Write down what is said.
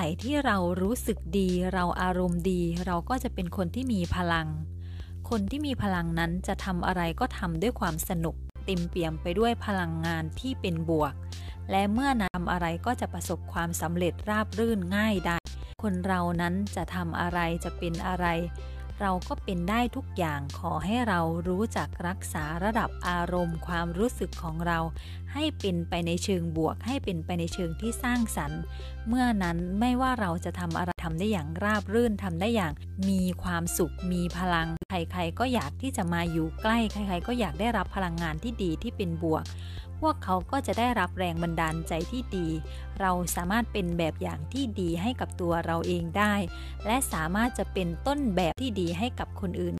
ไหร่ที่เรารู้สึกดี เราอารมณ์ดี เราก็จะเป็นคนที่มีพลัง คนที่มีพลังนั้นจะทำอะไรก็ทำด้วยความสนุก เต็มเปี่ยมไปด้วยพลังงานที่เป็นบวก และเมื่อนำอะไรก็จะประสบความสำเร็จราบรื่นง่ายได้ คนเรานั้นจะทำอะไรจะเป็นอะไร เราก็เป็นได้ทุกอย่างขอให้เรารู้จักรักษาระดับอารมณ์ ความรู้สึกของเรา ให้เป็นไปในเชิงบวก ให้เป็นไปในเชิงที่สร้างสรรค์ เมื่อนั้นไม่ว่าเราจะทำอะไรทำได้อย่างราบรื่นทำได้อย่าง มีความสุข มีพลัง ใครๆก็อยากที่จะมาอยู่ใกล้ ใคร ๆ ก็อยากได้รับพลังงานที่ดีที่เป็นบวก พวกเขาก็จะได้รับแรงบันดาลใจที่ดี เราสามารถเป็นแบบอย่างที่ดีให้กับตัวเราเองได้ และสามารถจะเป็นต้นแบบที่ดีให้กับคนอื่น